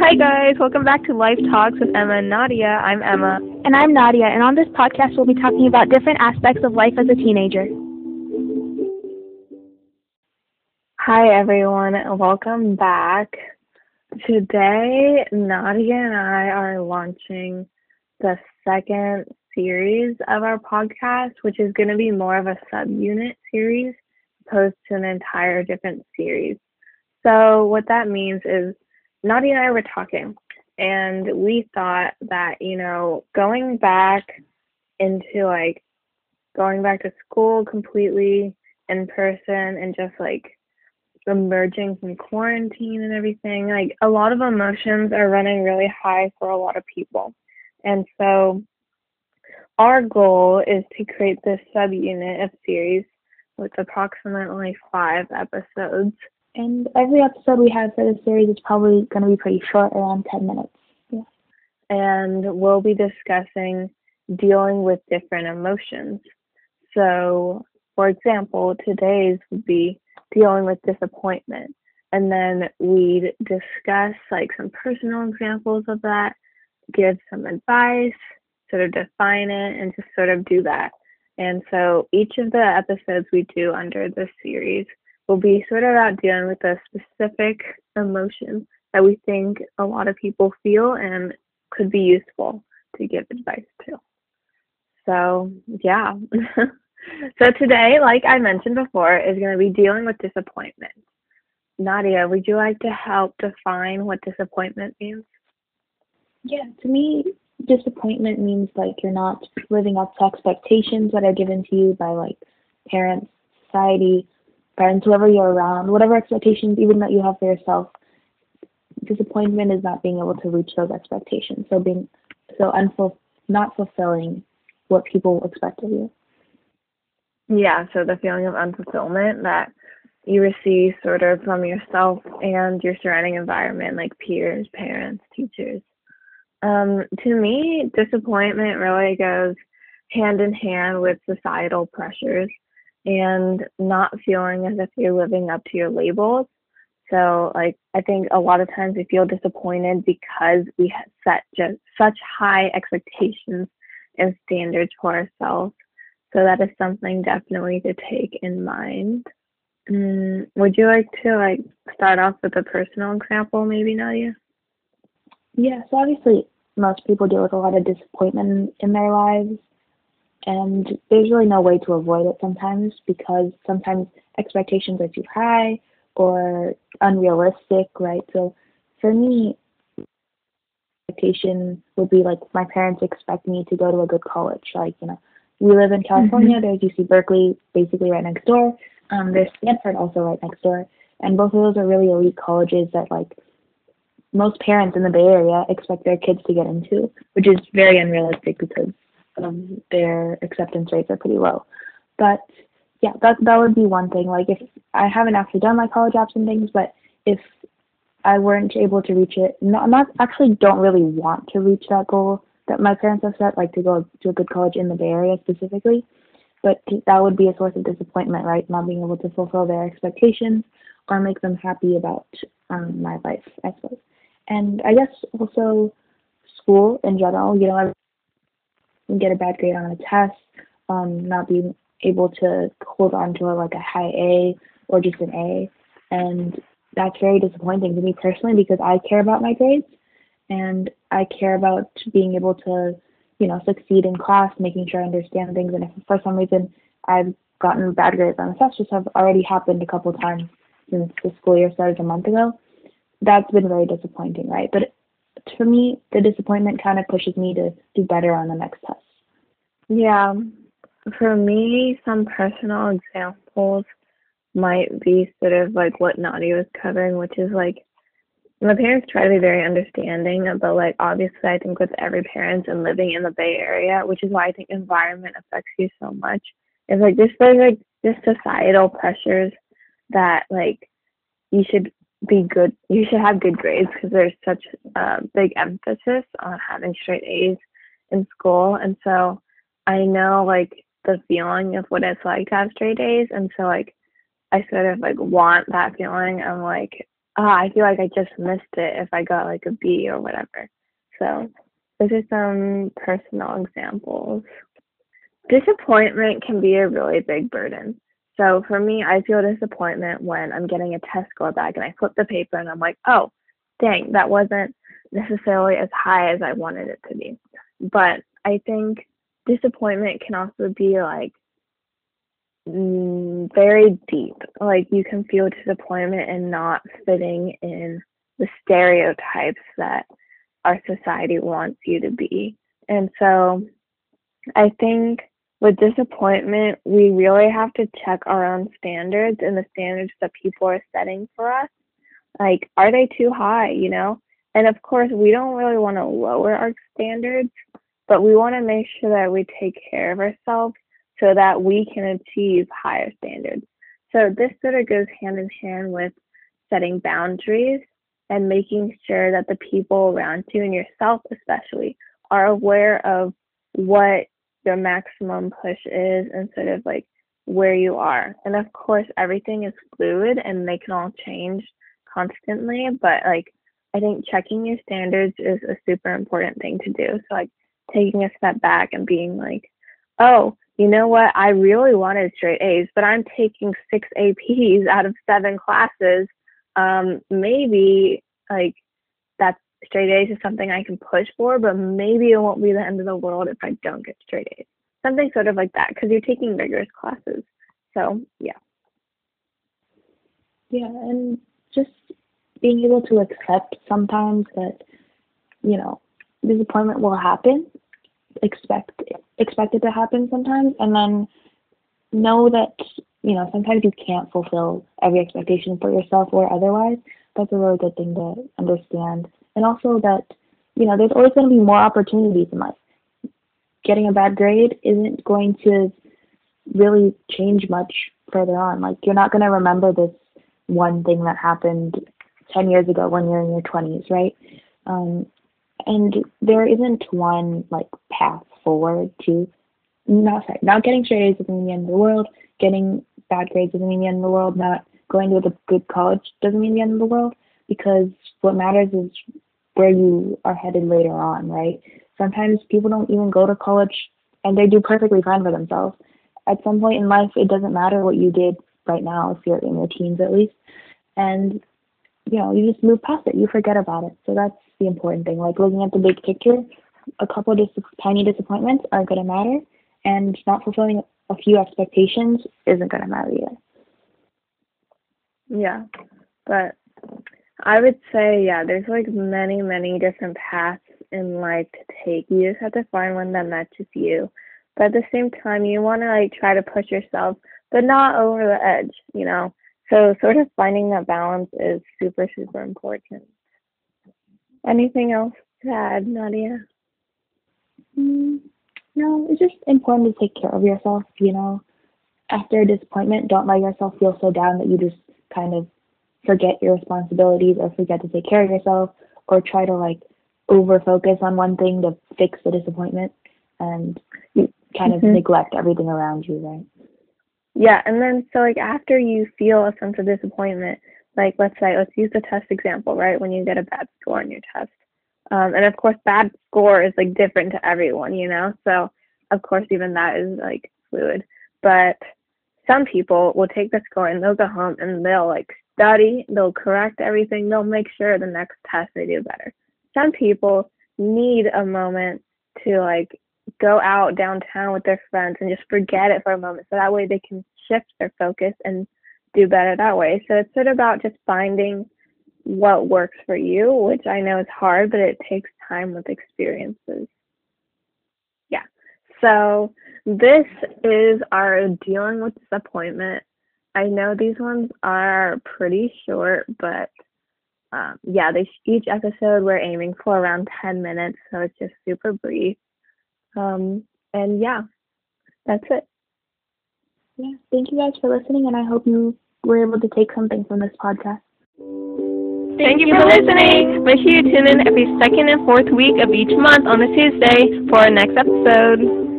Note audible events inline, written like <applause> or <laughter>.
Hi guys, welcome back to Life Talks with Emma and Nadia. I'm Emma. And I'm Nadia, and on this podcast, we'll be talking about different aspects of life as a teenager. Hi everyone, welcome back. Today, Nadia and I are launching the second series of our podcast, which is going to be more of a subunit series opposed to an entire different series. So, what that means is Nadia and I were talking, and we thought that, you know, going back into like going back to school completely in person and just like emerging from quarantine and everything, like a lot of emotions are running really high for a lot of people. And so our goal is to create this subunit of series with approximately five episodes and every episode we have for this series is probably going to be pretty short, around 10 minutes. Yeah. And we'll be discussing dealing with different emotions. So, for example, today's would be dealing with disappointment. And then we'd discuss like some personal examples of that, give some advice, sort of define it, and just sort of do that. And so each of the episodes we do under this series will be sort of about dealing with a specific emotion that we think a lot of people feel and could be useful to give advice to. So, yeah. <laughs> so, today, like I mentioned before, is going to be dealing with disappointment. Nadia, would you like to help define what disappointment means? Yeah, to me, disappointment means like you're not living up to expectations that are given to you by like parents, society, friends, whoever you're around, whatever expectations even that you have for yourself, disappointment is not being able to reach those expectations. So being so unful not fulfilling what people expect of you. Yeah, so the feeling of unfulfillment that you receive sort of from yourself and your surrounding environment, like peers, parents, teachers. Um, to me, disappointment really goes hand in hand with societal pressures and not feeling as if you're living up to your labels. So, like, I think a lot of times we feel disappointed because we set just such high expectations and standards for ourselves. So, that is something definitely to take in mind. Mm, would you like to like start off with a personal example, maybe, Nadia? Yeah. So obviously, most people deal with a lot of disappointment in their lives, and there's really no way to avoid it sometimes because sometimes expectations are too high or unrealistic, right? So for me, expectation would be like my parents expect me to go to a good college. Like, you know, we live in California, mm-hmm. there's UC Berkeley basically right next door. Um, there's Stanford also right next door. And both of those are really elite colleges that like most parents in the Bay Area expect their kids to get into, which is very unrealistic because um, their acceptance rates are pretty low. But yeah, that that would be one thing. Like if I haven't actually done my college apps and things, but if I weren't able to reach it, not not actually don't really want to reach that goal that my parents have set, like to go to a good college in the Bay Area specifically. But that would be a source of disappointment, right? Not being able to fulfill their expectations or make them happy about um, my life, I suppose. And I guess also school in general, you know, get a bad grade on a test, um, not being able to hold on to a, like a high A or just an A. And that's very disappointing to me personally because I care about my grades and I care about being able to, you know, succeed in class, making sure I understand things. And if for some reason I've gotten bad grades on a test, which have already happened a couple times since the school year started a month ago, that's been very disappointing, right? But for me, the disappointment kind of pushes me to do better on the next test. Yeah, for me, some personal examples might be sort of like what Nadia was covering, which is like my parents try to be very understanding, but like obviously, I think with every parent and living in the Bay Area, which is why I think environment affects you so much, is like just there's like just societal pressures that like you should be good, you should have good grades because there's such a big emphasis on having straight A's in school, and so I know like the feeling of what it's like to have straight A's, and so like I sort of like want that feeling. I'm like, oh, I feel like I just missed it if I got like a B or whatever. So those are some personal examples. Disappointment can be a really big burden. So for me, I feel disappointment when I'm getting a test score back and I flip the paper and I'm like, oh, dang, that wasn't necessarily as high as I wanted it to be. But I think disappointment can also be like mm, very deep. Like you can feel disappointment in not fitting in the stereotypes that our society wants you to be. And so I think with disappointment, we really have to check our own standards and the standards that people are setting for us. Like, are they too high, you know? And of course, we don't really want to lower our standards, but we want to make sure that we take care of ourselves so that we can achieve higher standards. So this sort of goes hand in hand with setting boundaries and making sure that the people around you and yourself especially are aware of what your maximum push is and sort of like where you are. And of course everything is fluid and they can all change constantly, but like I think checking your standards is a super important thing to do. So like taking a step back and being like, oh, you know what? I really wanted straight A's, but I'm taking six APs out of seven classes. Um, maybe like that's straight A's is something I can push for, but maybe it won't be the end of the world if I don't get straight A's. Something sort of like that because you're taking rigorous classes. So yeah. Yeah, and just being able to accept sometimes that, you know, disappointment will happen expect expect it to happen sometimes and then know that you know sometimes you can't fulfill every expectation for yourself or otherwise that's a really good thing to understand and also that you know there's always going to be more opportunities in life getting a bad grade isn't going to really change much further on like you're not going to remember this one thing that happened 10 years ago when you're in your 20s right um, and there isn't one like path forward to not sorry, not getting straight A's doesn't mean the end of the world. Getting bad grades doesn't mean the end of the world. Not going to a good college doesn't mean the end of the world because what matters is where you are headed later on, right? Sometimes people don't even go to college and they do perfectly fine for themselves. At some point in life, it doesn't matter what you did right now, if you're in your teens at least. And, you know, you just move past it. You forget about it. So that's the important thing. Like looking at the big picture, a couple of dis- tiny disappointments aren't going to matter, and not fulfilling a few expectations isn't going to matter either. Yeah, but I would say, yeah, there's like many, many different paths in life to take. You just have to find one that matches you. But at the same time, you want to like try to push yourself, but not over the edge, you know? So, sort of finding that balance is super, super important. Anything else to add, Nadia? Mm, no, it's just important to take care of yourself, you know. After a disappointment, don't let yourself feel so down that you just kind of forget your responsibilities or forget to take care of yourself or try to like over focus on one thing to fix the disappointment and kind of mm-hmm. neglect everything around you, right? Yeah, and then so like after you feel a sense of disappointment, like let's say let's use the test example right when you get a bad score on your test um, and of course bad score is like different to everyone you know so of course even that is like fluid but some people will take the score and they'll go home and they'll like study they'll correct everything they'll make sure the next test they do better some people need a moment to like go out downtown with their friends and just forget it for a moment so that way they can shift their focus and do better that way. So it's sort of about just finding what works for you, which I know is hard, but it takes time with experiences. Yeah. So this is our dealing with disappointment. I know these ones are pretty short, but um, yeah, they each episode we're aiming for around 10 minutes, so it's just super brief. Um, and yeah, that's it. Yeah, thank you guys for listening, and I hope you were able to take something from this podcast. Thank you for listening. Make sure you tune in every second and fourth week of each month on a Tuesday for our next episode.